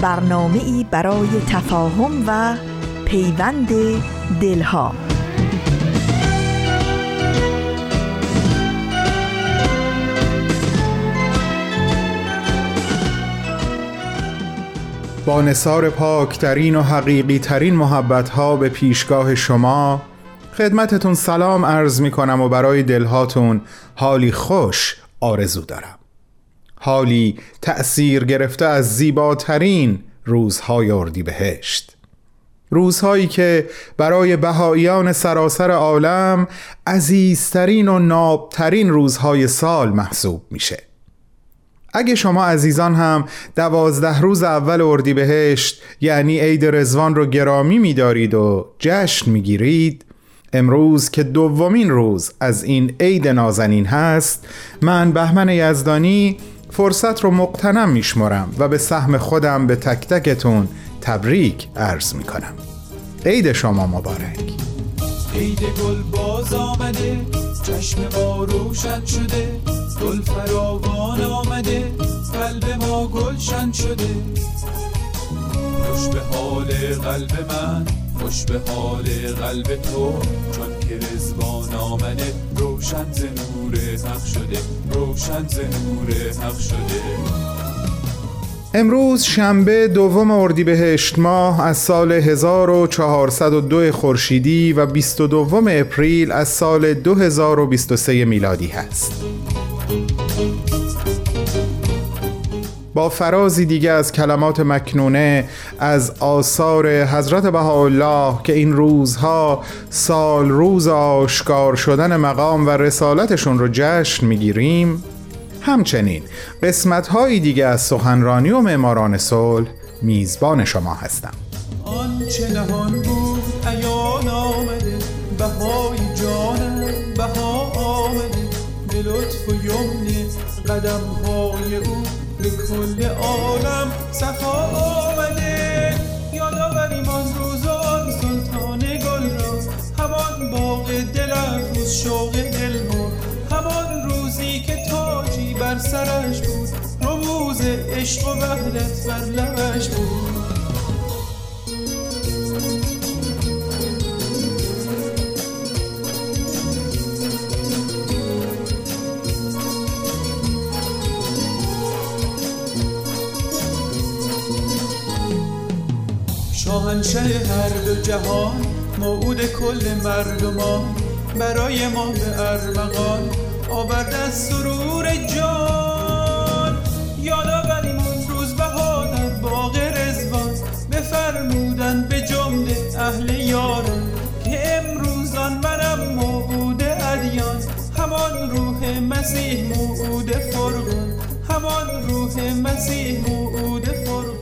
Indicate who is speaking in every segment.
Speaker 1: برنامه ای برای تفاهم و پیوند دلها.
Speaker 2: با نصار پاکترین و حقیقی ترین محبت ها به پیشگاه شما خدمتتون سلام عرض می کنم و برای دلهاتون حالی خوش آرزو دارم. حالی تأثیر گرفته از زیباترین روزهای اردی بهشت روزهایی که برای بهاییان سراسر عالم عزیزترین و نابترین روزهای سال محسوب میشه. اگه شما عزیزان هم دوازده روز اول اردیبهشت یعنی عید رزوان رو گرامی میدارید و جشن می‌گیرید امروز که دومین روز از این عید نازنین هست من بهمن یزدانی فرصت رو مقتنم میشمرم و به سهم خودم به تک تکتون تبریک عرض می‌کنم. عید شما مبارک.
Speaker 3: عید گل باز آمده چشم ما روشن شده گل فراوان آمده قلب ما گلشن شده. خوش به حال قلب من خوش به حال قلب تو که رزوان آمده. روشن ز نور حق شده. روشن ز نور حق شده.
Speaker 2: امروز شنبه دوم اردیبهشت ماه از سال 1402 خورشیدی و 22 اپریل از سال 2023 میلادی هست. با فرازی دیگه از کلمات مکنونه از آثار حضرت بهاءالله که این روزها سال روز آشکار شدن مقام و رسالتشون رو جشن می‌گیریم. همچنین قسمت هایی دیگه از سخنرانی و معماران صلح میزبان شما هستم.
Speaker 3: آنچه نهان بود ایان آمده بهای جانم بها آمده به لطف و یمن قدم های او کل عالم صفا آمده. یادآوریم آن روز آن سلطان گل را. همان باغ دل افروز شوق دل همان روزی که تاجی بر سرش بود. رموز عشق و وحدت بر لبش بود. شاهنشه هر دو جهان موعود کل مردمان. برای ما به ارمغان آورد از سرور جان. یادآوریم اون روز بها در باغ رزوان بفرمودن به جمله اهل یاران که امروزان منم موعود ادیان. همان روح مسیح موعود فرقان. همان روح مسیح موعود فرقان.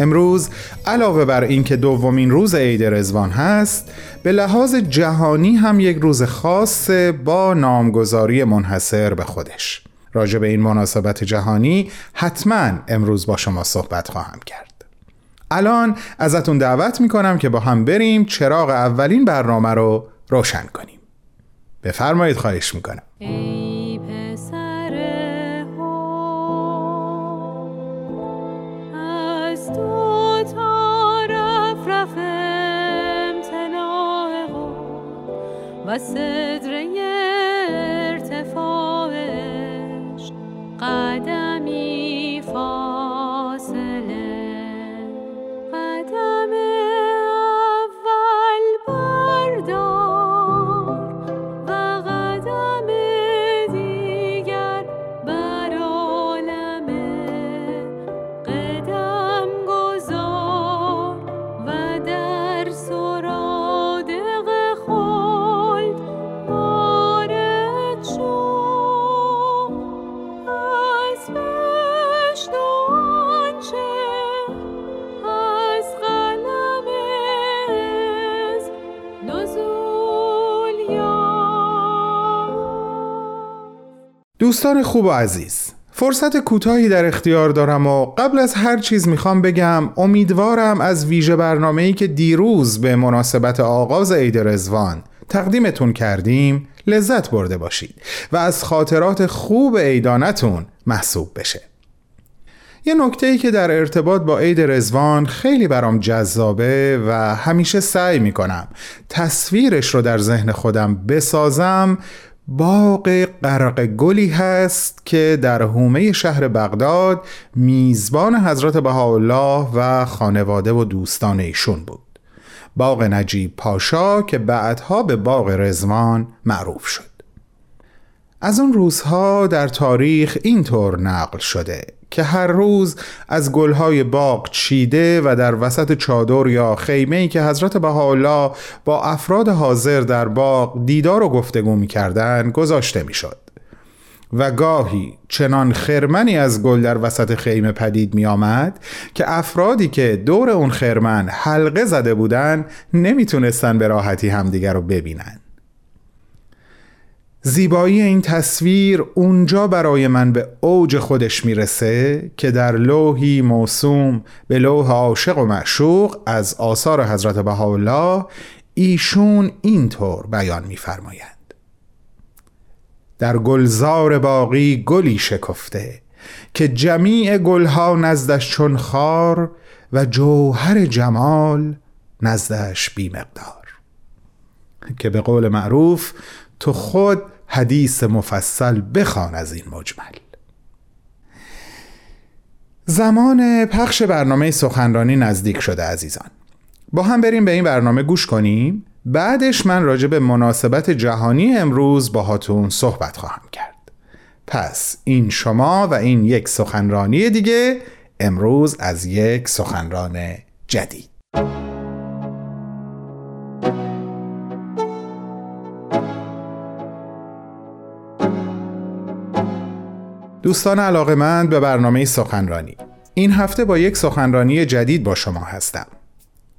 Speaker 2: امروز علاوه بر اینکه دومین روز عید رزوان هست به لحاظ جهانی هم یک روز خاص با نامگذاری منحصر به خودش. راجع به این مناسبت جهانی حتما امروز با شما صحبت خواهم کرد. الان ازتون دعوت می‌کنم که با هم بریم چراغ اولین برنامه رو روشن کنیم. بفرمایید خواهش می‌کنم.
Speaker 4: و
Speaker 2: دوستان خوب و عزیز فرصت کوتاهی در اختیار دارم و قبل از هر چیز می‌خوام بگم امیدوارم از ویژه برنامه‌ای که دیروز به مناسبت آغاز عید رزوان تقدیمتون کردیم لذت برده باشید و از خاطرات خوب عیدانتون محسوب بشه. یه نکته ای که در ارتباط با عید رزوان خیلی برام جذابه و همیشه سعی می‌کنم تصویرش رو در ذهن خودم بسازم باغ غرق گلی هست که در حومه شهر بغداد میزبان حضرت بهاءالله و خانواده و دوستان ایشون بود. باغ نجیب پاشا که بعدها به باغ رزوان معروف شد. از اون روزها در تاریخ اینطور نقل شده. که هر روز از گلهای باغ چیده و در وسط چادر یا خیمه‌ای که حضرت بهاءالله با افراد حاضر در باغ دیدار و گفتگو می‌کردند گذاشته می‌شد. و گاهی چنان خرمنی از گل در وسط خیمه پدید می آمد که افرادی که دور اون خرمن حلقه زده بودن نمی‌تونستن به راحتی همدیگر رو ببینن زیبایی این تصویر اونجا برای من به اوج خودش می‌رسه که در لوحی موسوم به لوح عاشق و معشوق از آثار حضرت بهاءالله ایشون اینطور بیان میفرمایند. در گلزار باقی گلی شکفته که جمیع گلها نزدش چون خار و جوهر جمال نزدش بی مقدار که به قول معروف تو خود حدیث مفصل بخوان از این مجمل. زمان پخش برنامه سخنرانی نزدیک شده عزیزان. با هم بریم به این برنامه گوش کنیم. بعدش من راجع به مناسبت جهانی امروز با هاتون صحبت خواهم کرد. پس این شما و این یک سخنرانی دیگه امروز از یک سخنران جدید. دوستان علاقه من به برنامه سخنرانی. این هفته با یک سخنرانی جدید با شما هستم.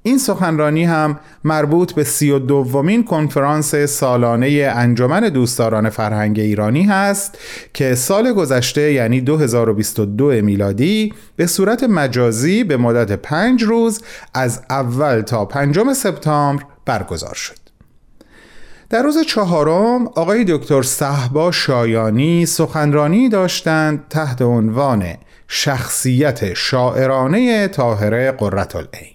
Speaker 2: این سخنرانی هم مربوط به سی و دومین کنفرانس سالانه انجمن دوستداران فرهنگ ایرانی هست که سال گذشته یعنی 2022 میلادی به صورت مجازی به مدت پنج روز از اول تا پنجم سپتامبر برگزار شد. در روز چهارم آقای دکتر صحبا شایانی سخنرانی داشتند تحت عنوان شخصیت شاعرانه طاهره قرتالعین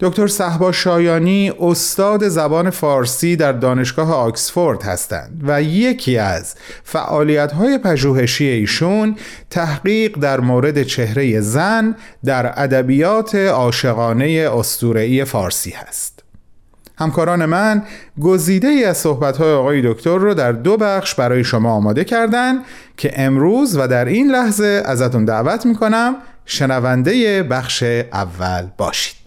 Speaker 2: دکتر صحبا شایانی استاد زبان فارسی در دانشگاه آکسفورد هستند و یکی از فعالیت‌های پژوهشی ایشون تحقیق در مورد چهره زن در ادبیات عاشقانه اسطوره‌ای فارسی هست. همکاران من گزیده ای از صحبت‌های آقای دکتر رو در دو بخش برای شما آماده کردن که امروز و در این لحظه ازتون دعوت می‌کنم شنونده بخش اول باشید.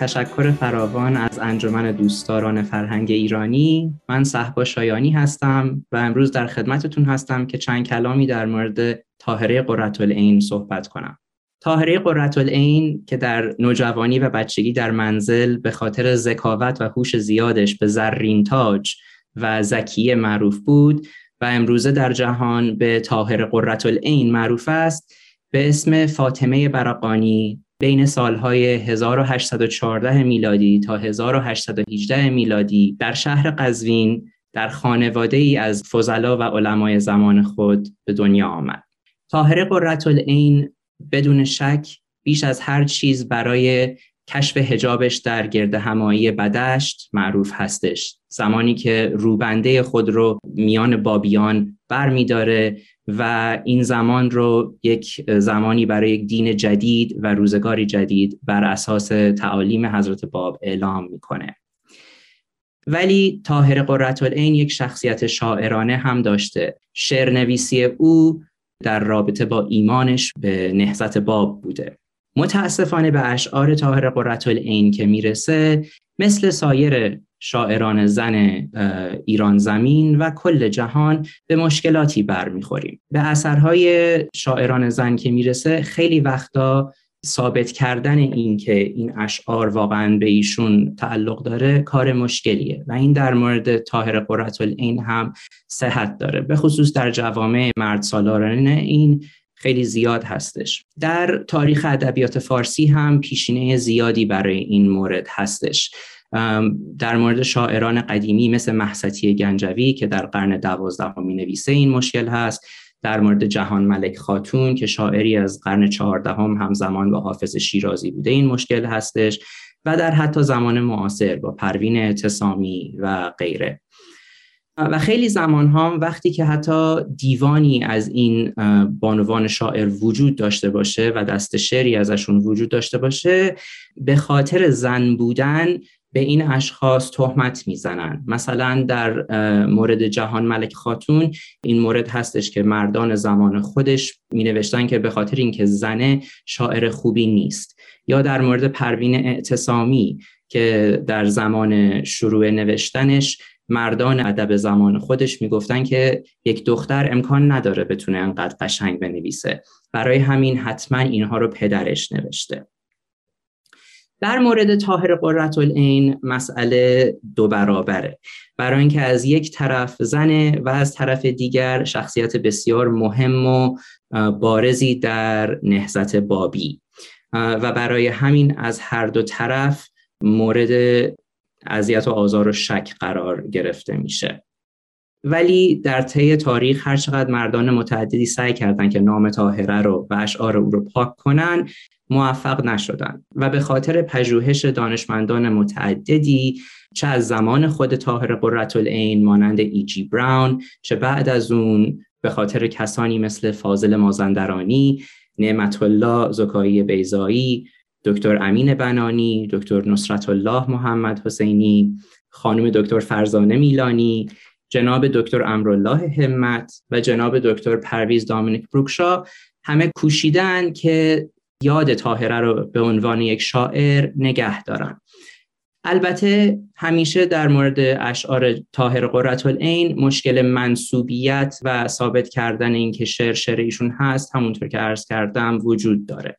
Speaker 5: تشکر فراوان از انجمن دوستداران فرهنگ ایرانی. من صحبا شایانی هستم و امروز در خدمتتون هستم که چند کلامی در مورد طاهره قرتالعین صحبت کنم. طاهره قرتالعین که در نوجوانی و بچگی در منزل به خاطر ذکاوت و هوش زیادش به زرین تاج و زکیه معروف بود و امروزه در جهان به طاهر قرتالعین معروف است به اسم فاطمه برقانی. بین سالهای 1814 میلادی تا 1818 میلادی در شهر قزوین در خانواده ای از فضلا و علمای زمان خود به دنیا آمد. طاهره قرتالعین بدون شک بیش از هر چیز برای کشف هجابش در گرد همایی بدشت معروف هستش زمانی که روبنده خود رو میان بابیان بر می داره و این زمان رو یک زمانی برای یک دین جدید و روزگاری جدید بر اساس تعالیم حضرت باب اعلام می‌کنه. ولی طاهر قرتالعین یک شخصیت شاعرانه هم داشته. شعر نویسی او در رابطه با ایمانش به نهضت باب بوده. متاسفانه به اشعار طاهر قرتالعین که می‌رسه مثل سایر شاعران زن ایران زمین و کل جهان به مشکلاتی برمیخوریم. به اثرهای شاعران زن که می‌رسه خیلی وقتا ثابت کردن این که این اشعار واقعا به ایشون تعلق داره کار مشکلیه و این در مورد طاهر قررت این هم صحت داره. به خصوص در جوامع مرد سالارانه این خیلی زیاد هستش. در تاریخ ادبیات فارسی هم پیشینه زیادی برای این مورد هستش. در مورد شاعران قدیمی مثل محستی گنجوی که در قرن دوازدهم می نویسه این مشکل هست در مورد جهان ملک خاتون که شاعری از قرن چهاردهم هم همزمان با حافظ شیرازی بوده این مشکل هستش و در حتی زمان معاصر با پروین اعتصامی و غیره. و خیلی زمان ها وقتی که حتی دیوانی از این بانوان شاعر وجود داشته باشه و دست شعری ازشون وجود داشته باشه به خاطر زن بودن به این اشخاص تهمت می‌زنن. مثلا در مورد جهان ملک خاتون این مورد هستش که مردان زمان خودش می نوشتن که به خاطر اینکه زنه شاعر خوبی نیست. یا در مورد پروین اعتصامی که در زمان شروع نوشتنش مردان ادب زمان خودش می‌گفتن که یک دختر امکان نداره بتونه انقدر قشنگ بنویسه. برای همین حتما اینها رو پدرش نوشته. در مورد طاهر قررت این مسئله دو برابره. برای اینکه از یک طرف زنه و از طرف دیگر شخصیت بسیار مهم و بارزی در نهزت بابی. و برای همین از هر دو طرف مورد اذیت و آزار و شک قرار گرفته میشه. ولی در طی تاریخ هر چقدر مردان متعددی سعی کردند که نام طاهره رو و اشعار او رو پاک کنن موفق نشدن. و به خاطر پژوهش دانشمندان متعددی چه از زمان خود طاهر قررت العین مانند ای جی براون چه بعد از اون به خاطر کسانی مثل فاضل مازندرانی نعمت الله زکایی بیزایی دکتر امین بنانی دکتر نصرت الله محمد حسینی خانم دکتر فرزانه میلانی جناب دکتر امرالله همت و جناب دکتر پرویز دامینیک بروکشا همه کوشیدن که یاد تاهره رو به عنوان یک شاعر نگه دارن البته همیشه در مورد اشعار تاهر قررت العین مشکل منصوبیت و ثابت کردن اینکه شعر شعر ایشون هست همونطور که عرض کردم وجود داره.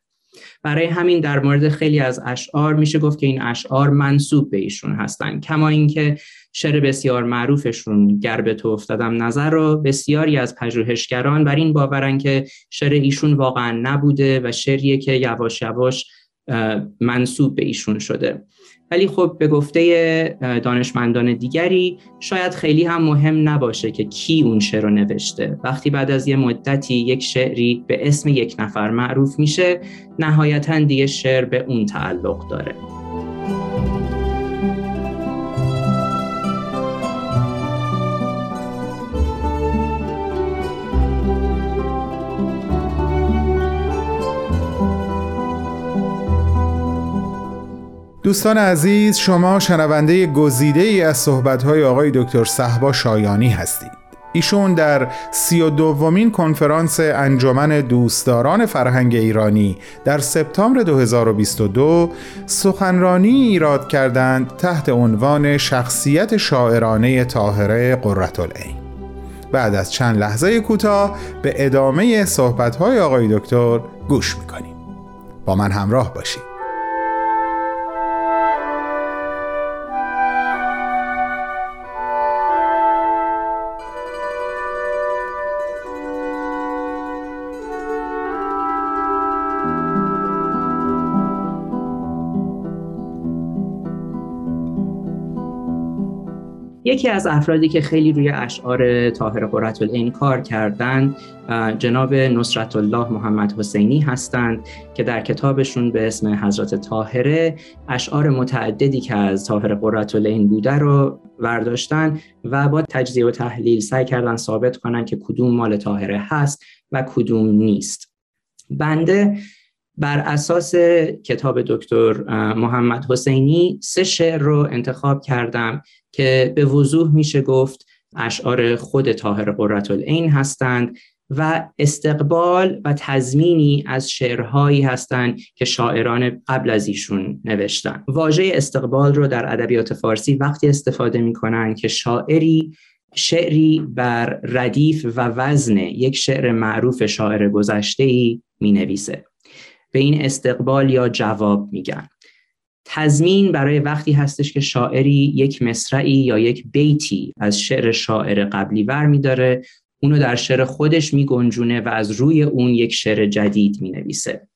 Speaker 5: برای همین در مورد خیلی از اشعار میشه گفت که این اشعار منصوب به ایشون هستن کما اینکه شعر بسیار معروفشون گر تو افتادم نظر رو بسیاری از پژوهشگران بر این باورن که شعر ایشون واقعا نبوده و شعریه که یواش یواش منصوب به ایشون شده. ولی خب به گفته دانشمندان دیگری شاید خیلی هم مهم نباشه که کی اون شعر رو نوشته. وقتی بعد از یه مدتی یک شعری به اسم یک نفر معروف میشه نهایتا دیگه شعر به اون تعلق داره.
Speaker 2: دوستان عزیز شما شنونده گزیده ای از صحبت‌های آقای دکتر صحبا شایانی هستید. ایشون در سی و دومین کنفرانس انجمن دوستداران فرهنگ ایرانی در سپتامبر 2022 سخنرانی ایراد کردند تحت عنوان شخصیت شاعرانه طاهره قرتالعین بعد از چند لحظه کوتاه به ادامه صحبت‌های آقای دکتر گوش می‌کنیم. با من همراه باشید.
Speaker 5: یکی از افرادی که خیلی روی اشعار طاهر قررت این کار کردند جناب نصرت الله محمد حسینی هستند که در کتابشون به اسم حضرت طاهره اشعار متعددی که از طاهر قررت این بوده رو برداشتن و با تجزیه و تحلیل سعی کردن ثابت کنن که کدوم مال طاهره هست و کدوم نیست. بنده بر اساس کتاب دکتر محمد حسینی سه شعر رو انتخاب کردم که به وضوح میشه گفت اشعار خود طاهر قررت العین هستند و استقبال و تضمینی از شعرهایی هستند که شاعران قبل از ایشون نوشتن. واژه استقبال رو در ادبیات فارسی وقتی استفاده می‌کنن که شاعری شعری بر ردیف و وزن یک شعر معروف شاعر گذشته ای می نویسه به این استقبال یا جواب میگن. تضمین برای وقتی هستش که شاعری یک مصرعی یا یک بیتی از شعر شاعر قبلی ور میداره اونو در شعر خودش میگنجونه و از روی اون یک شعر جدید می‌نویسه.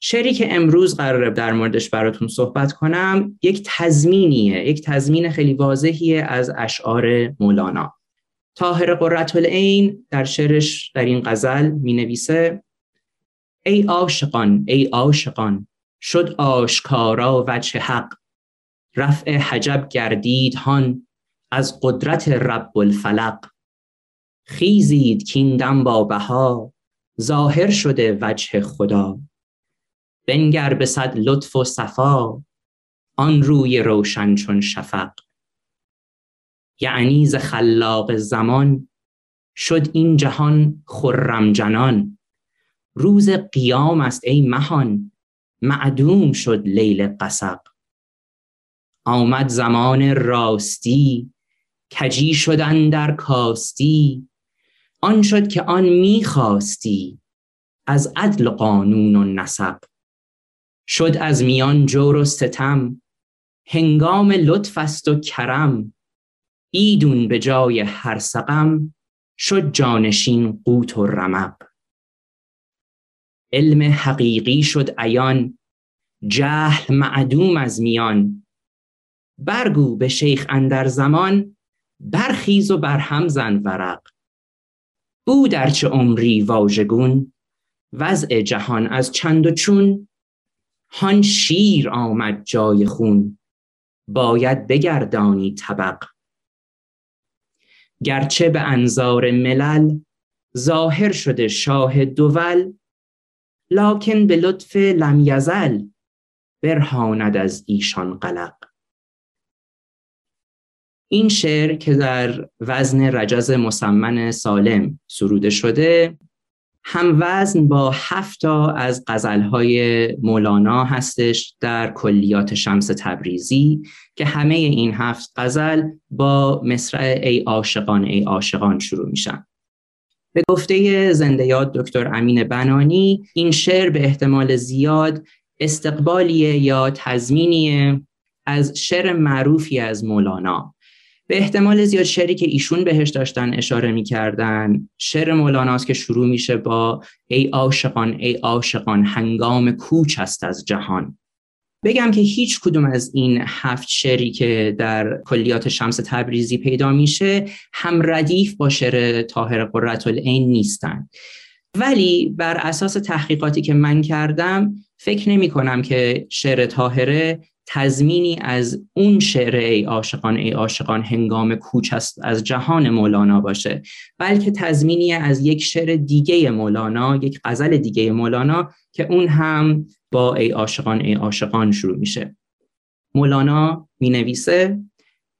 Speaker 5: شعری که امروز قراره در موردش براتون صحبت کنم یک تضمینیه یک تضمین خیلی واضحیه از اشعار مولانا. طاهر قررت العین در شعرش در این غزل می نویسه ای عاشقان ای عاشقان شد آشکارا وجه حق. رفع حجب گردید هان از قدرت رب الفلق. خیزید کیندم با بها ظاهر شده وجه خدا. بنگر به صد لطف و صفا آن روی روشن چون شفق. یعنی ز خلاق زمان شد این جهان خرم جنان. روز قیام است ای مهان. معدوم شد لیل قسق آمد زمان راستی کجی شدن در کاستی. آن شد که آن می‌خواستی از عدل قانون و نسق شد از میان جور و ستم هنگام لطف است و کرم. ایدون به جای هر سقم شد جانشین قوت و رمق علم حقیقی شد عیان جهل معدوم از میان. برگو به شیخ اندر زمان برخیز و برهم زن ورق. بود چه عمری واژگون وضع جهان از چند و چون. هان شیر آمد جای خون باید بگردانی طبق. گرچه به انظار ملل ظاهر شده شاه دول لکن به لطف لم یزل برهاند از ایشان قلق. این شعر که در وزن رجز مسمن سالم سروده شده هم وزن با هفتا از غزلهای مولانا هستش در کلیات شمس تبریزی که همه این هفت غزل با مصرع ای عاشقان ای عاشقان شروع میشن. به گفته زنده یاد دکتر امین بنانی این شعر به احتمال زیاد استقبالیه یا تضمینیه از شعر معروفی از مولانا. به احتمال زیاد شعری که ایشون بهش داشتن اشاره می‌کردن شعر مولاناست که شروع میشه با ای عاشقان ای عاشقان هنگام کوچ است از جهان. بگم که هیچ کدوم از این هفت شعری که در کلیات شمس تبریزی پیدا میشه هم ردیف با شعر طاهر قررت العین نیستن. ولی بر اساس تحقیقاتی که من کردم فکر نمی کنم که شعر طاهره تزمینی از اون شعر ای عاشقان ای عاشقان هنگام کوچ است از جهان مولانا باشه بلکه تزمینی از یک شعر دیگه مولانا یک غزل دیگه مولانا که اون هم با ای عاشقان ای عاشقان شروع میشه. مولانا می نویسه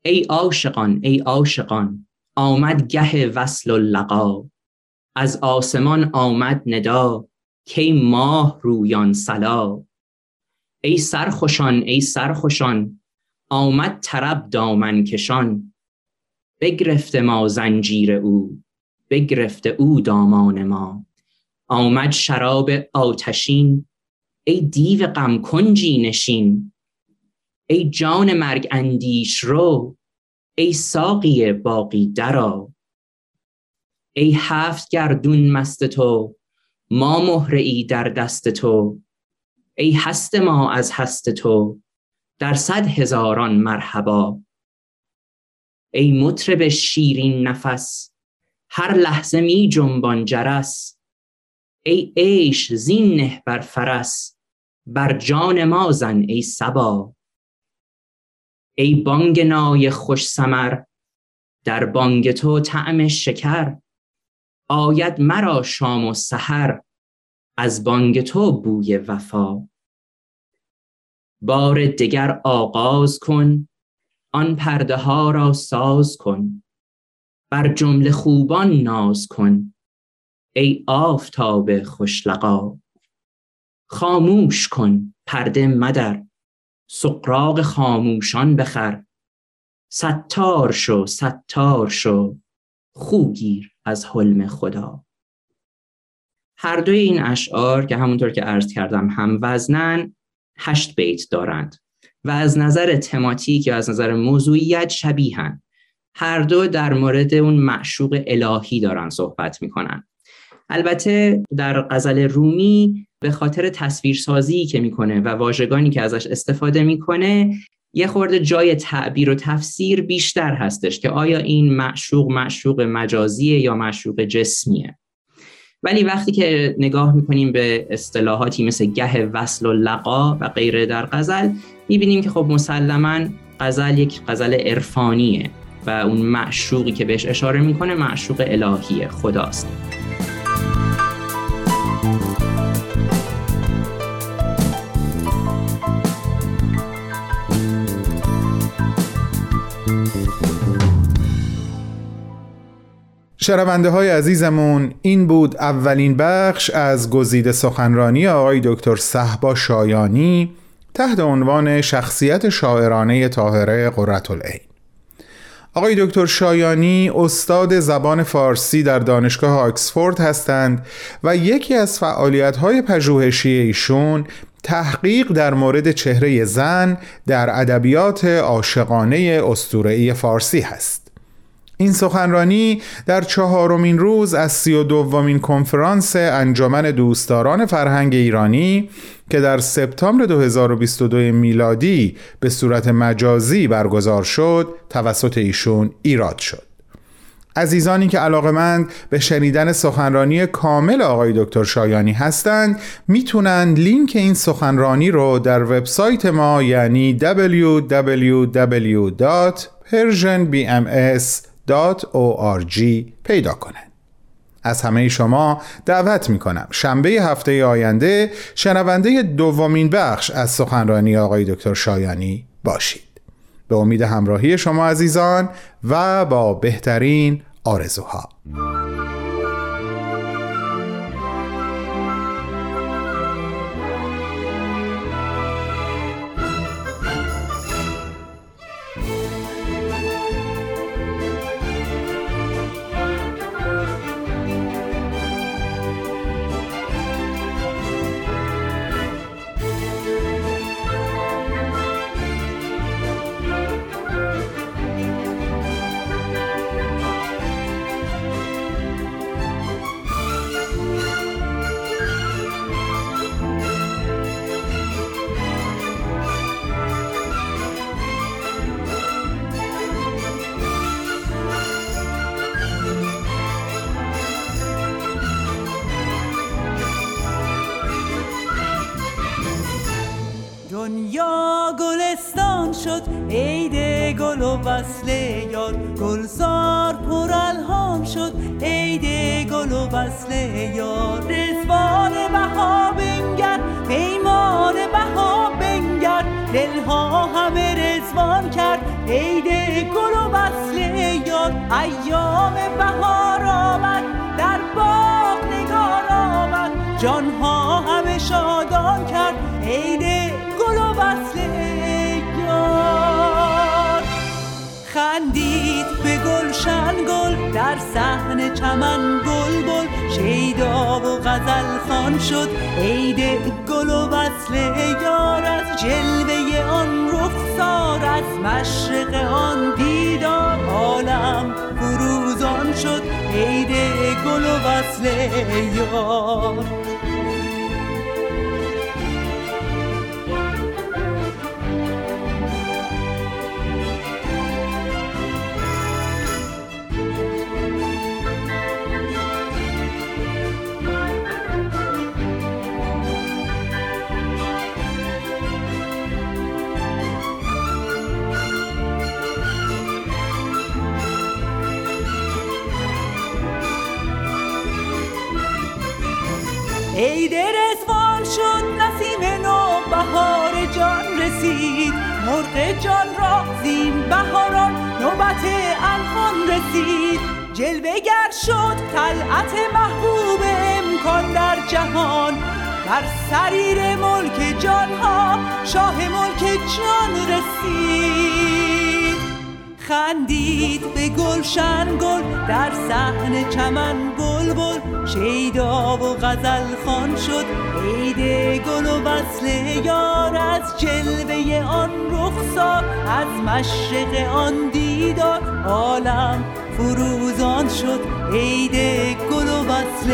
Speaker 5: ای عاشقان ای عاشقان آمد گه وصل و لقا از آسمان آمد ندا کی ماه رویان سلا ای سرخوشان ای سرخوشان آمد طرب دامن کشان. بگرفت ما زنجیر او بگرفت او دامان ما. آمد شراب آتشین ای دیو غم کنجی نشین. ای جان مرگ اندیش رو ای ساقی باقی درا ای هفت گردون مست تو ما مهره ای در دست تو. ای هست ما از هست تو در صد هزاران مرحبا. ای مطرب شیرین نفس هر لحظه می جنبان جرس. ای عیش زین نه بر فرس بر جان ما زن ای سبا ای بانگ نای خوش سمر در بانگ تو طعم شکر. آید مرا شام و سحر از بانگ تو بوی وفا. بار دگر آغاز کن آن پرده ها را ساز کن. بر جمله خوبان ناز کن ای آفتاب خوشلقا خاموش کن پرده مدر سقراق خاموشان بخر. ستار شو ستار شو خوگیر از حلم خدا. هر دوی این اشعار که همونطور که عرض کردم هم وزنن هشت بیت دارند و از نظر تماتیک یا از نظر موضوعیت شبیهن. هر دو در مورد اون معشوق الهی دارن صحبت می‌کنن. البته در غزل رومی به خاطر تصویرسازی که می‌کنه و واژگانی که ازش استفاده می‌کنه یه خورده جای تعبیر و تفسیر بیشتر هستش که آیا این معشوق معشوق مجازیه یا معشوق جسمیه. ولی وقتی که نگاه می‌کنیم به اصطلاحاتی مثل گه وصل و لقا و غیره در غزل می‌بینیم که خب مسلما غزل یک غزل عرفانیه و اون معشوقی که بهش اشاره می‌کنه معشوق الهیه خداست.
Speaker 2: شنونده های عزیزمون این بود اولین بخش از گزیده سخنرانی آقای دکتر صحبا شایانی تحت عنوان شخصیت شاعرانه طاهره قرةالعین آقای دکتر شایانی استاد زبان فارسی در دانشگاه آکسفورد هستند و یکی از فعالیت‌های پژوهشی ایشون تحقیق در مورد چهره زن در ادبیات عاشقانه اسطوره‌ای فارسی هست. این سخنرانی در چهارمین روز از سی و دومین کنفرانس انجمن دوستداران فرهنگ ایرانی که در سپتامبر 2022 میلادی به صورت مجازی برگزار شد توسط ایشون ایراد شد. عزیزانی که علاقمند به شنیدن سخنرانی کامل آقای دکتر شایانی هستند می‌تونند لینک این سخنرانی رو در وبسایت ما یعنی www.persianbms .org پیدا کنند از همه شما دعوت می کنم شنبه هفته آینده شنونده دومین بخش از سخنرانی آقای دکتر شایانی باشید. به امید همراهی شما عزیزان و با بهترین آرزوها.
Speaker 6: شد عید گل و وصل یار. گلزار پر الهام شد عید گل و وصل یار. رزوان بها بنگر پیمان بها بنگر. دلها همه رزوان کرد عید گل و وصل یار. ایام بهار آمد در باغ نگار آمد. جانها همه شادان کرد عید خندید به گلشن گل در صحن چمن گل بل شیدا و غزل خان شد عید گل و وصل یار از جلوه آن رخسار از مشرق آن دیدار. عالم فروزان شد عید گل و وصل یار. مرغ جان را زین بهاران نوبت الهان رسید. جلوه گر شد طلعت محبوب امکان در جهان. بر سریر ملک جان ها شاه ملک جان رسید. خندید به گلشن گل در صحن چمن بلبل شیدا و غزل خان شد. عید گل و وصل یار از جلوه آن رخسار از مشرق آن دیدار. عالم فروزان شد عید گل و وصل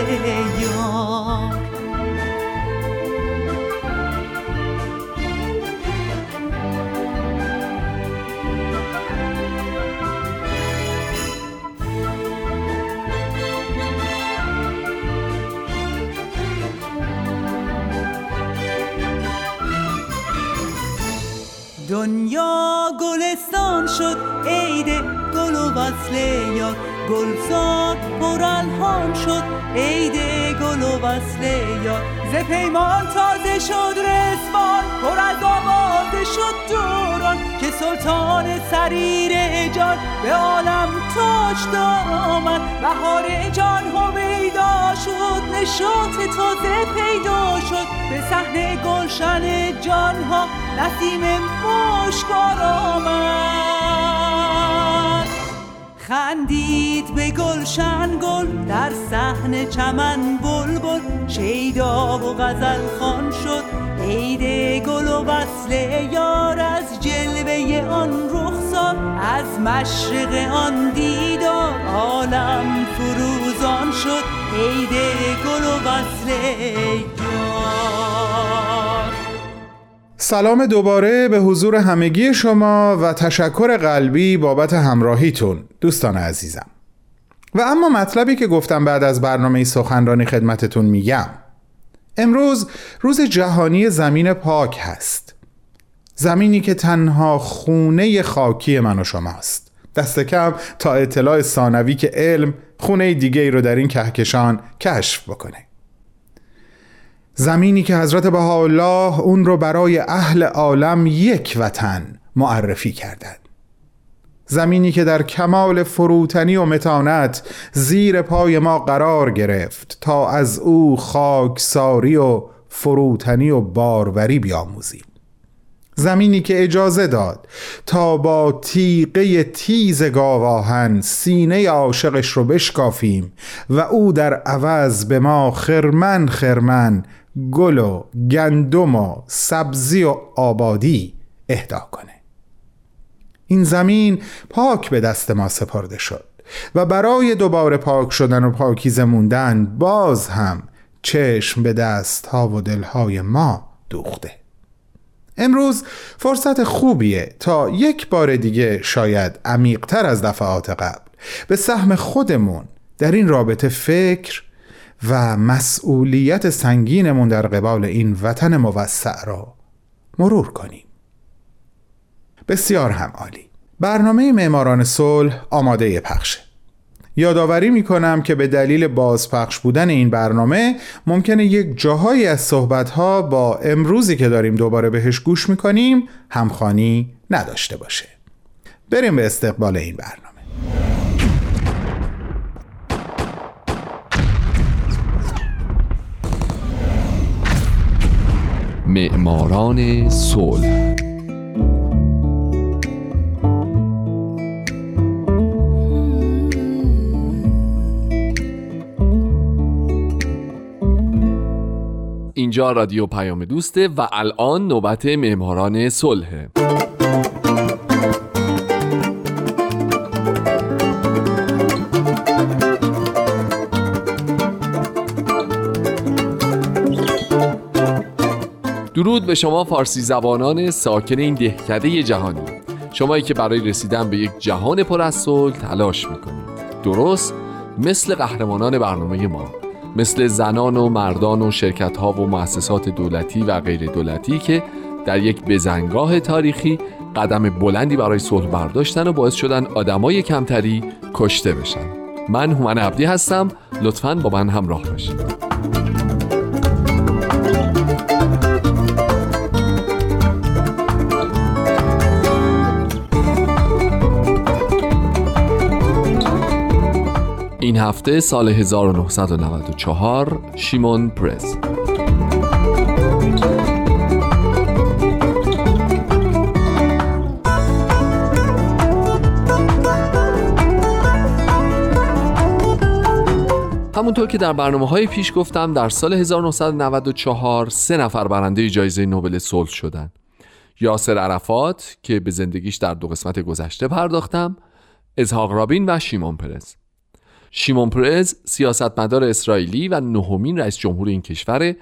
Speaker 6: یار. دنیا گلستان شد عید گل و وصل یار گلزار پر الهام شد. عید گل و وصل یار ز پیمان تازه شد رسوان پر از آوازه شد دوران که سلطان سریر جان به عالم تاج دار آمد بهار جان هویدا شد نشاط تازه پیدا شد. به صحنه گلشن جان ها نسیم مشکار آمد خندید به گلشن گل در صحن چمن بلبل. شیدا و غزل خان شد عید گل و وصل یار از جلوه آن رخسار. از مشرق آن دیدار عالم فروزان شد عید گل و وصل
Speaker 2: سلام دوباره به حضور همگی شما و تشکر قلبی بابت همراهیتون دوستان عزیزم. و اما مطلبی که گفتم بعد از برنامه سخنرانی خدمتتون میگم. امروز روز جهانی زمین پاک هست. زمینی که تنها خونه خاکی من و شماست. دست کم تا اطلاع ثانوی که علم خونه دیگه ای رو در این کهکشان کشف بکنه. زمینی که حضرت بهاءالله اون رو برای اهل عالم یک وطن معرفی کردند. زمینی که در کمال فروتنی و متانت زیر پای ما قرار گرفت تا از او خاکساری و فروتنی و باروری بیاموزیم. زمینی که اجازه داد تا با تیغه تیز گاواهن سینه عاشقش رو بشکافیم و او در عوض به ما خرمن خرمن گل و گندم و سبزی و آبادی اهدا کنه. این زمین پاک به دست ما سپرده شد و برای دوباره پاک شدن و پاکیزه موندن باز هم چشم به دست ها و دلهای ما دوخته. امروز فرصت خوبیه تا یک بار دیگه شاید عمیقتر از دفعات قبل به سهم خودمون در این رابطه فکر و مسئولیت سنگینمون در قبال این وطن موسع را مرور کنیم. بسیار هم عالی. برنامه معماران صلح آماده پخشه یادآوری می کنم که به دلیل بازپخش بودن این برنامه ممکنه یک جاهایی از صحبتها با امروزی که داریم دوباره بهش گوش می کنیم همخانی نداشته باشه. بریم به استقبال این برنامه.
Speaker 7: معماران صلح. اینجا رادیو پیام دوسته و الان نوبت معماران صلحه درود به شما فارسی زبانان ساکن این دهکده جهانی. شمایی که برای رسیدن به یک جهان پر از صلح تلاش می‌کنید درست مثل قهرمانان برنامه ما مثل زنان و مردان و شرکت ها و مؤسسات دولتی و غیر دولتی که در یک بزنگاه تاریخی قدم بلندی برای صلح برداشتن و باعث شدن آدمای کمتری کشته بشن. من هومن عبدی هستم. لطفاً با من همراه باشید. هفته سال 1994 شیمون پرز همونطور که در برنامه های پیش گفتم در سال 1994 سه نفر برنده جایزه نوبل صلح شدند. یاسر عرفات که به زندگیش در دو قسمت گذشته پرداختم، ازحاق رابین و شیمون پرز. شیمون پرز سیاستمدار اسرائیلی و نهمین رئیس جمهور این کشوره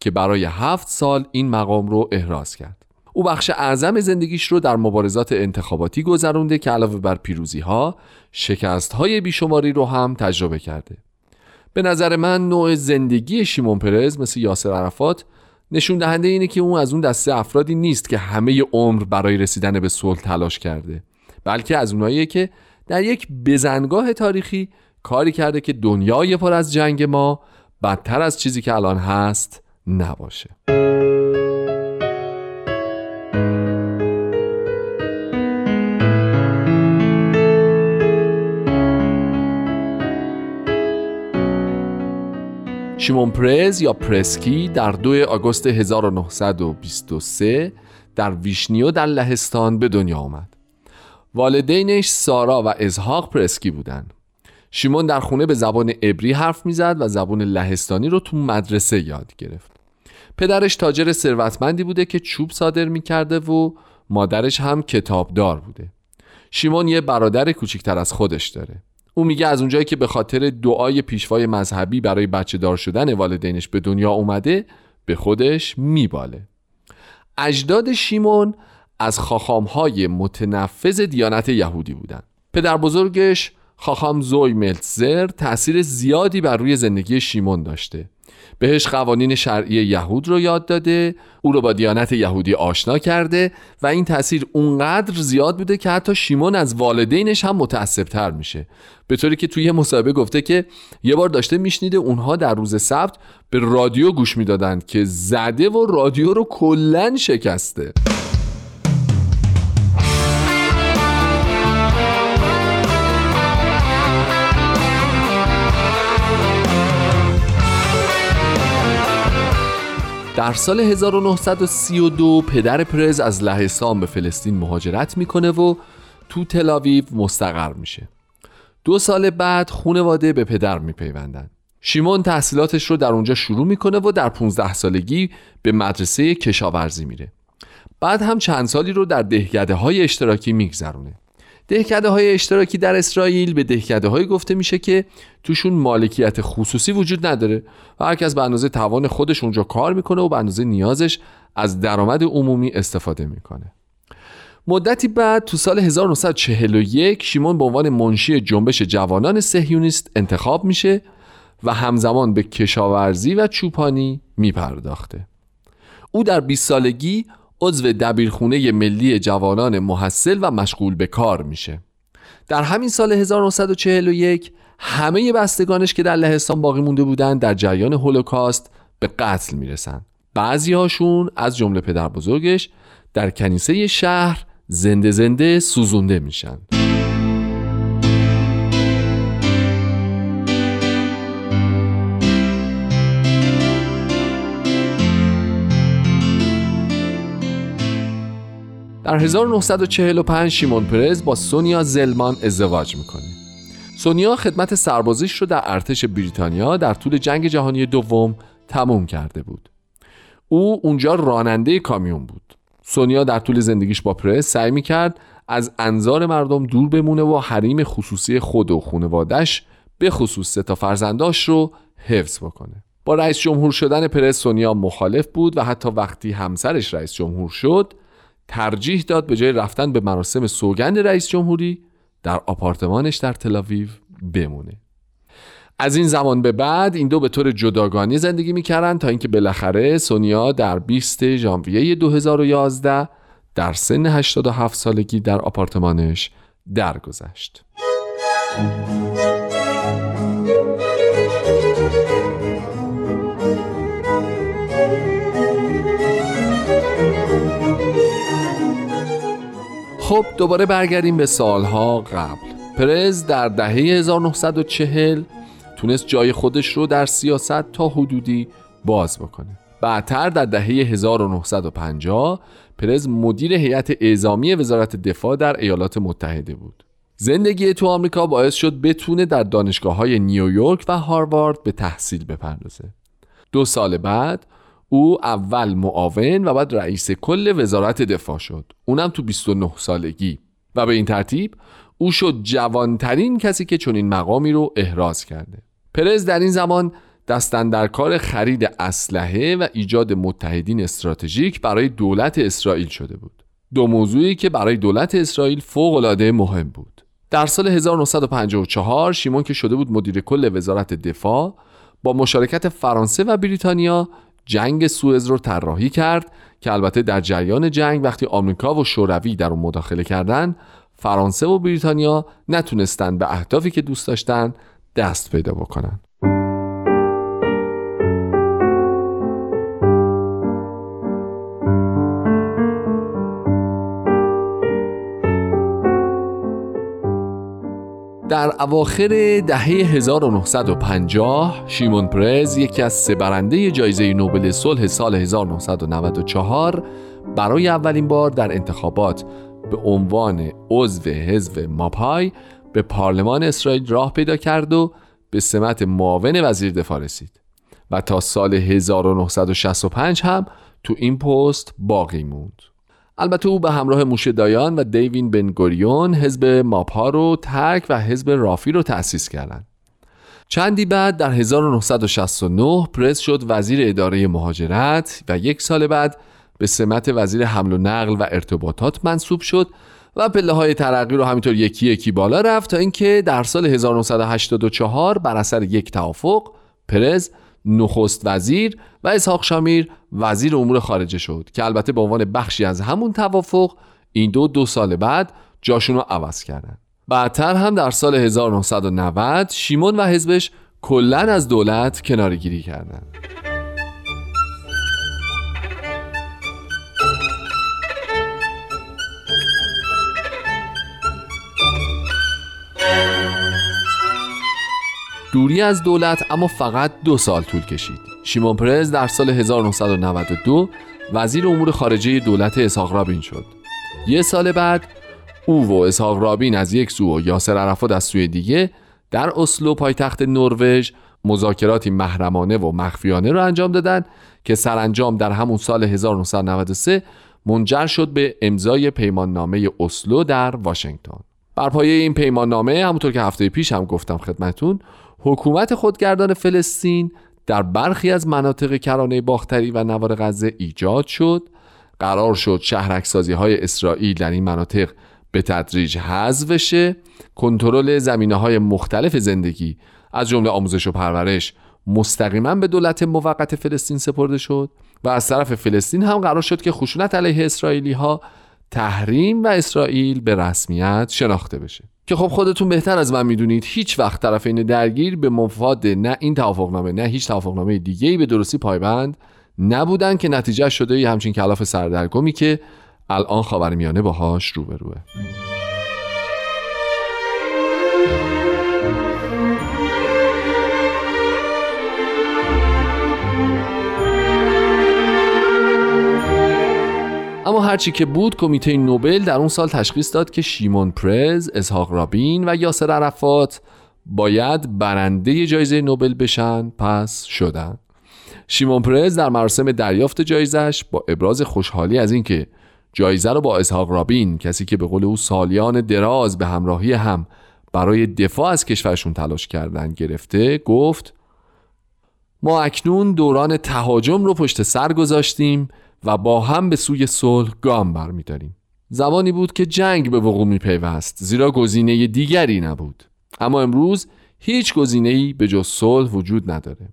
Speaker 7: که برای هفت سال این مقام رو احراز کرد. او بخش اعظم زندگیش رو در مبارزات انتخاباتی گذرونده که علاوه بر پیروزی ها شکست های بیشماری رو هم تجربه کرده. به نظر من نوع زندگی شیمون پرز مثل یاسر عرفات نشون دهنده اینه که اون از اون دسته افرادی نیست که همه عمر برای رسیدن به صلح تلاش کرده بلکه از اوناییه که در یک بزنگاه تاریخی کاری کرده که دنیای پر از جنگ ما بدتر از چیزی که الان هست نباشه شیمون پرز یا پرسکی در 2 آگوست 1923 در ویشنیو در لهستان به دنیا آمد. والدینش سارا و اسحاق پرسکی بودند. شیمون در خونه به زبان عبری حرف می‌زد و زبان لهستانی رو تو مدرسه یاد گرفت. پدرش تاجر ثروتمندی بوده که چوب صادر می‌کرده و مادرش هم کتابدار بوده. شیمون یه برادر کوچکتر از خودش داره. او میگه از اونجایی که به خاطر دعای پیشوای مذهبی برای بچه دار شدن والدینش به دنیا اومده به خودش میباله اجداد شیمون از خاخامهای متنفذ دیانت یهودی بودند. پدر بزرگش خاخام زوی ملتزر تأثیر زیادی بر روی زندگی شیمون داشته. بهش قوانین شرعی یهود رو یاد داده او رو با دیانت یهودی آشنا کرده و این تاثیر اونقدر زیاد بوده که حتی شیمون از والدینش هم متعصبتر میشه. به طوری که توی مصاحبه گفته که یه بار داشته میشنیده اونها در روز سبت به رادیو گوش می‌دادند که زده و رادیو رو کلا شکسته. در سال 1932 پدر پرز از لهستان به فلسطین مهاجرت می‌کنه و تو تلاویو مستقر میشه. دو سال بعد خونواده به پدر میپیوندن. شیمون تحصیلاتش رو در اونجا شروع می‌کنه و در 15 سالگی به مدرسه کشاورزی میره. بعد هم چند سالی رو در دهکده های اشتراکی میگذرونه. دهکده های اشتراکی در اسرائیل به دهکده های گفته میشه که توشون مالکیت خصوصی وجود نداره و هر کس به اندازه توان خودش اونجا کار می‌کنه و به اندازه نیازش از درآمد عمومی استفاده می‌کنه. مدتی بعد تو سال 1941 شیمون به عنوان منشی جنبش جوانان سهیونیست انتخاب میشه و همزمان به کشاورزی و چوپانی میپرداخته. او در 20 سالگی عضو دبیرخونه ملی جوانان محصل و مشغول به کار میشه. در همین سال 1941 همه بستگانش که در لهستان باقی مونده بودند در جریان هولوکاست به قتل می‌رسن. بعضی هاشون از جمله پدر بزرگش در کنیسه شهر زنده زنده سوزونده میشن. در 1945 شیمون پرز با سونیا زلمان ازدواج می‌کنه. سونیا خدمت سربازیش رو در ارتش بریتانیا در طول جنگ جهانی دوم تموم کرده بود. او اونجا راننده کامیون بود. سونیا در طول زندگیش با پرز سعی می‌کرد از انظار مردم دور بمونه و حریم خصوصی خود و خانوادش به خصوص تا فرزنداش رو حفظ بکنه. با رئیس جمهور شدن پرز سونیا مخالف بود و حتی وقتی همسرش رئیس جمهور شد ترجیح داد به جای رفتن به مراسم سوگند رئیس جمهوری در آپارتمانش در تلاویو بمونه از این زمان به بعد این دو به طور جداگانه زندگی می‌کردن تا اینکه بالاخره سونیا در 20 ژانویه 2011 در سن 87 سالگی در آپارتمانش درگذشت. خب دوباره برگردیم به سالها قبل. پرز در دهه 1940 تونست جای خودش رو در سیاست تا حدودی باز بکنه. بعدتر در دهه 1950 پرز مدیر هیئت اعزامی وزارت دفاع در ایالات متحده بود. زندگی تو آمریکا باعث شد بتونه در دانشگاه های نیویورک و هاروارد به تحصیل بپردازه. دو سال بعد او اول معاون و بعد رئیس کل وزارت دفاع شد. اونم تو 29 سالگی. و به این ترتیب او شد جوانترین کسی که چنین مقامی رو احراز کرده. پرز در این زمان دستن در کار خرید اسلحه و ایجاد متحدین استراتژیک برای دولت اسرائیل شده بود. دو موضوعی که برای دولت اسرائیل فوق‌العاده مهم بود. در سال 1954 شیمون که شده بود مدیر کل وزارت دفاع با مشارکت فرانسه و بریتانیا جنگ سوئز رو طراحی کرد که البته در جریان جنگ وقتی آمریکا و شوروی در اون مداخله کردند فرانسه و بریتانیا نتونستند به اهدافی که دوست داشتن دست پیدا بکنن. در اواخر دهه 1950 شیمون پرز یکی از سه برنده جایزه نوبل صلح سال 1994 برای اولین بار در انتخابات به عنوان عضو حزب ماپای به پارلمان اسرائیل راه پیدا کرد و به سمت معاون وزیر دفاع رسید و تا سال 1965 هم تو این پست باقی موند. البته او به همراه موشه دایان و دیوین بنگوریون حزب ماپا رو ترک و حزب رافی رو تأسیس کردند. چندی بعد در 1969 پرس شد وزیر اداره مهاجرت و یک سال بعد به سمت وزیر حمل و نقل و ارتباطات منصوب شد و پله های ترقی رو همینطور یکی یکی بالا رفت تا اینکه در سال 1984 بر اثر یک توافق پرز نخست وزیر و اسحاق شامیر وزیر امور خارجه شد که البته به عنوان بخشی از همون توافق این دو دو سال بعد جاشون رو عوض کردن بعدتر هم در سال 1990 شیمون و حزبش کلا از دولت کنارگیری کردند. دوری از دولت اما فقط دو سال طول کشید. شیمون پرز در سال 1992 وزیر امور خارجه دولت اسحاق رابین شد. یه سال بعد او و اسحاق رابین از یک سو و یاسر عرفات از سوی دیگه در اسلو پایتخت نروژ مذاکراتی محرمانه و مخفیانه را انجام دادند که سرانجام در همون سال 1993 منجر شد به امضای پیمان نامه اسلو در واشنگتن. بر پایه این پیمان نامه همونطور که هفته پیش هم گفتم خدمتون حکومت خودگردان فلسطین در برخی از مناطق کرانه باختری و نوار غزه ایجاد شد. قرار شد شهرکسازی های اسرائیل در این مناطق به تدریج حذف بشه. کنترل زمینه های مختلف زندگی از جمله آموزش و پرورش مستقیما به دولت موقت فلسطین سپرده شد و از طرف فلسطین هم قرار شد که خشونت علیه اسرائیلی ها تحریم و اسرائیل به رسمیت شناخته بشه. که خب خودتون بهتر از من می‌دونید هیچ وقت طرفین درگیر به مفاد نه این توافقنامه نه هیچ توافقنامه دیگه ای به درستی پایبند نبودن که نتیجه شده یه همچین کلاف سردرگمی که الان خاورمیانه باهاش روبروه. اما هرچی که بود کمیته نوبل در اون سال تشخیص داد که شیمون پرز، اسحاق رابین و یاسر عرفات باید برنده جایزه نوبل بشن پس شدن. شیمون پرز در مراسم دریافت جایزش با ابراز خوشحالی از اینکه جایزه رو با اسحاق رابین کسی که به قول او سالیان دراز به همراهی هم برای دفاع از کشورشون تلاش کردن گرفته گفت ما اکنون دوران تهاجم رو پشت سر گذاشتیم و با هم به سوی صلح گام برمیداریم. زمانی بود که جنگ به وقوع می پیوست زیرا گزینه دیگری نبود. اما امروز هیچ گزینه‌ای به جز صلح وجود نداره.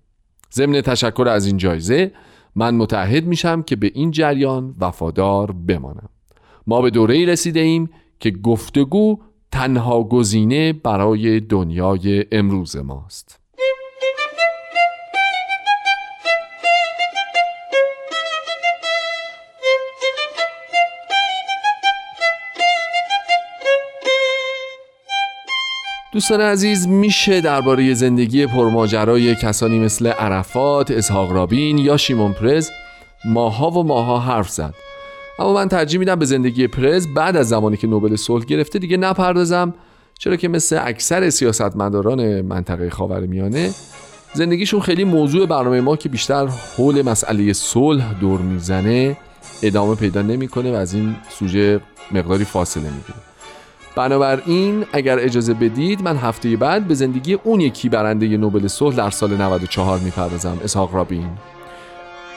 Speaker 7: ضمن تشکر از این جایزه من متحد میشم که به این جریان وفادار بمانم. ما به دوره رسیده ایم که گفتگو تنها گزینه برای دنیای امروز ماست. دوستان عزیز میشه درباره زندگی پرماجرای کسانی مثل عرفات، اسحاق رابین یا شیمون پرز ماها و ماها حرف زد. اما من ترجیح میدم به زندگی پرز بعد از زمانی که نوبل صلح گرفته دیگه نپردازم چرا که مثل اکثر سیاستمداران منطقه خاورمیانه زندگیشون خیلی موضوع برنامه ما که بیشتر حول مسئله صلح دور می‌زنه ادامه پیدا نمی‌کنه و از این سوژه مقداری فاصله می‌گیره. بنابراین اگر اجازه بدید من هفته بعد به زندگی اون یکی برنده نوبل صلح در سال 94 می‌پردازم. اسحاق رابین.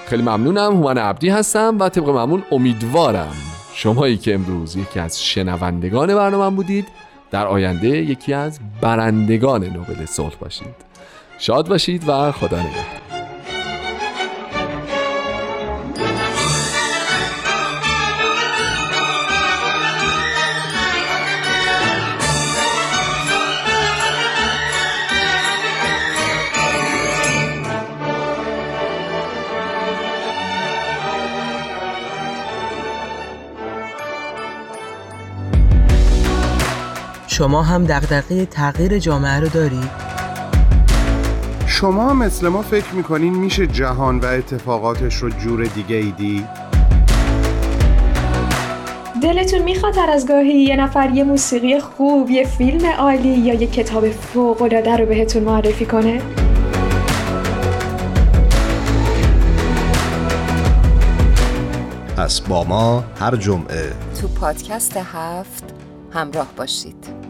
Speaker 7: خیلی ممنونم. هومن عبدی هستم و طبق معمول امیدوارم شمایی که امروز یکی از شنوندگان برنامه بودید در آینده یکی از برندگان نوبل صلح باشید. شاد باشید و خدا نگهدار.
Speaker 8: شما هم دغدغه تغییر جامعه رو دارید؟
Speaker 2: شما مثل ما فکر می‌کنین میشه جهان و اتفاقاتش رو جور دیگه ای دید؟
Speaker 9: دلتون می‌خواد هر از گاهی یه نفر یه موسیقی خوب، یه فیلم عالی یا یه کتاب فوق‌العاده رو بهتون معرفی کنه؟
Speaker 10: پس با ما هر جمعه
Speaker 11: تو پادکست هفت همراه باشید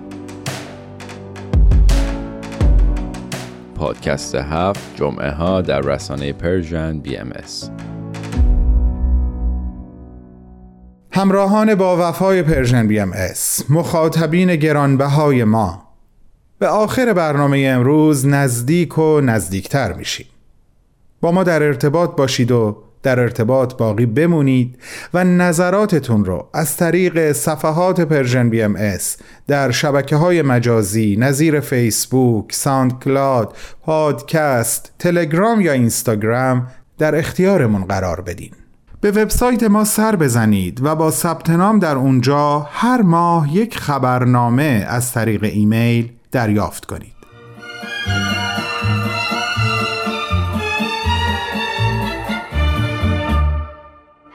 Speaker 12: پادکست هفت جمعه ها در رسانه Persian BMS S.
Speaker 2: همراهان با وفای Persian BM اس مخاطبین گرانبهای ما به آخر برنامه امروز نزدیک و نزدیکتر میشیم با ما در ارتباط باشید و در ارتباط باقی بمونید و نظراتتون رو از طریق صفحات Persian BMS در شبکه های مجازی نظیر فیسبوک، SoundCloud، پادکست، تلگرام یا اینستاگرام در اختیارمون قرار بدین. به وبسایت ما سر بزنید و با ثبت نام در اونجا هر ماه یک خبرنامه از طریق ایمیل دریافت کنید.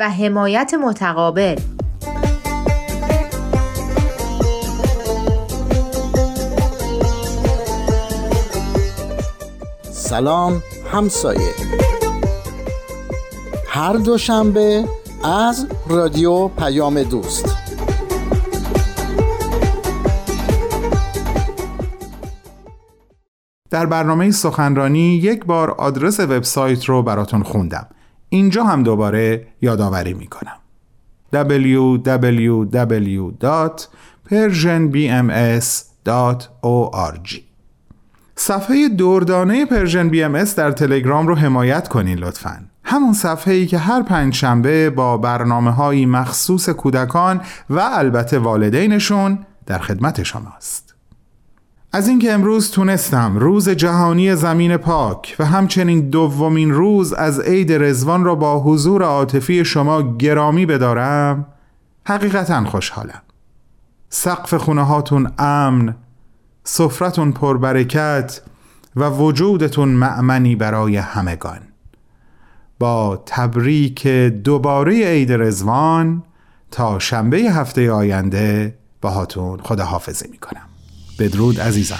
Speaker 13: و حمایت متقابل.
Speaker 14: سلام همسایه. هر دوشنبه از رادیو پیام دوست.
Speaker 2: در برنامه سخنرانی یک بار آدرس وبسایت رو براتون خوندم. اینجا هم دوباره یادآوری می‌کنم. www.persianbms.org صفحه دردانه Persian BMS در تلگرام رو حمایت کنین لطفا. همون صفحه ای که هر پنج شنبه با برنامه های مخصوص کودکان و البته والدینشون در خدمت شماست. از اینکه امروز تونستم روز جهانی زمین پاک و همچنین دومین روز از عید رزوان را با حضور عاطفی شما گرامی بدارم حقیقتا خوشحالم. سقف خونه هاتون امن سفرتون پربرکت و وجودتون معمنی برای همگان. با تبریک دوباره عید رزوان تا شنبه هفته آینده باهاتون خداحافظی می‌کنم. بدرود عزیزان.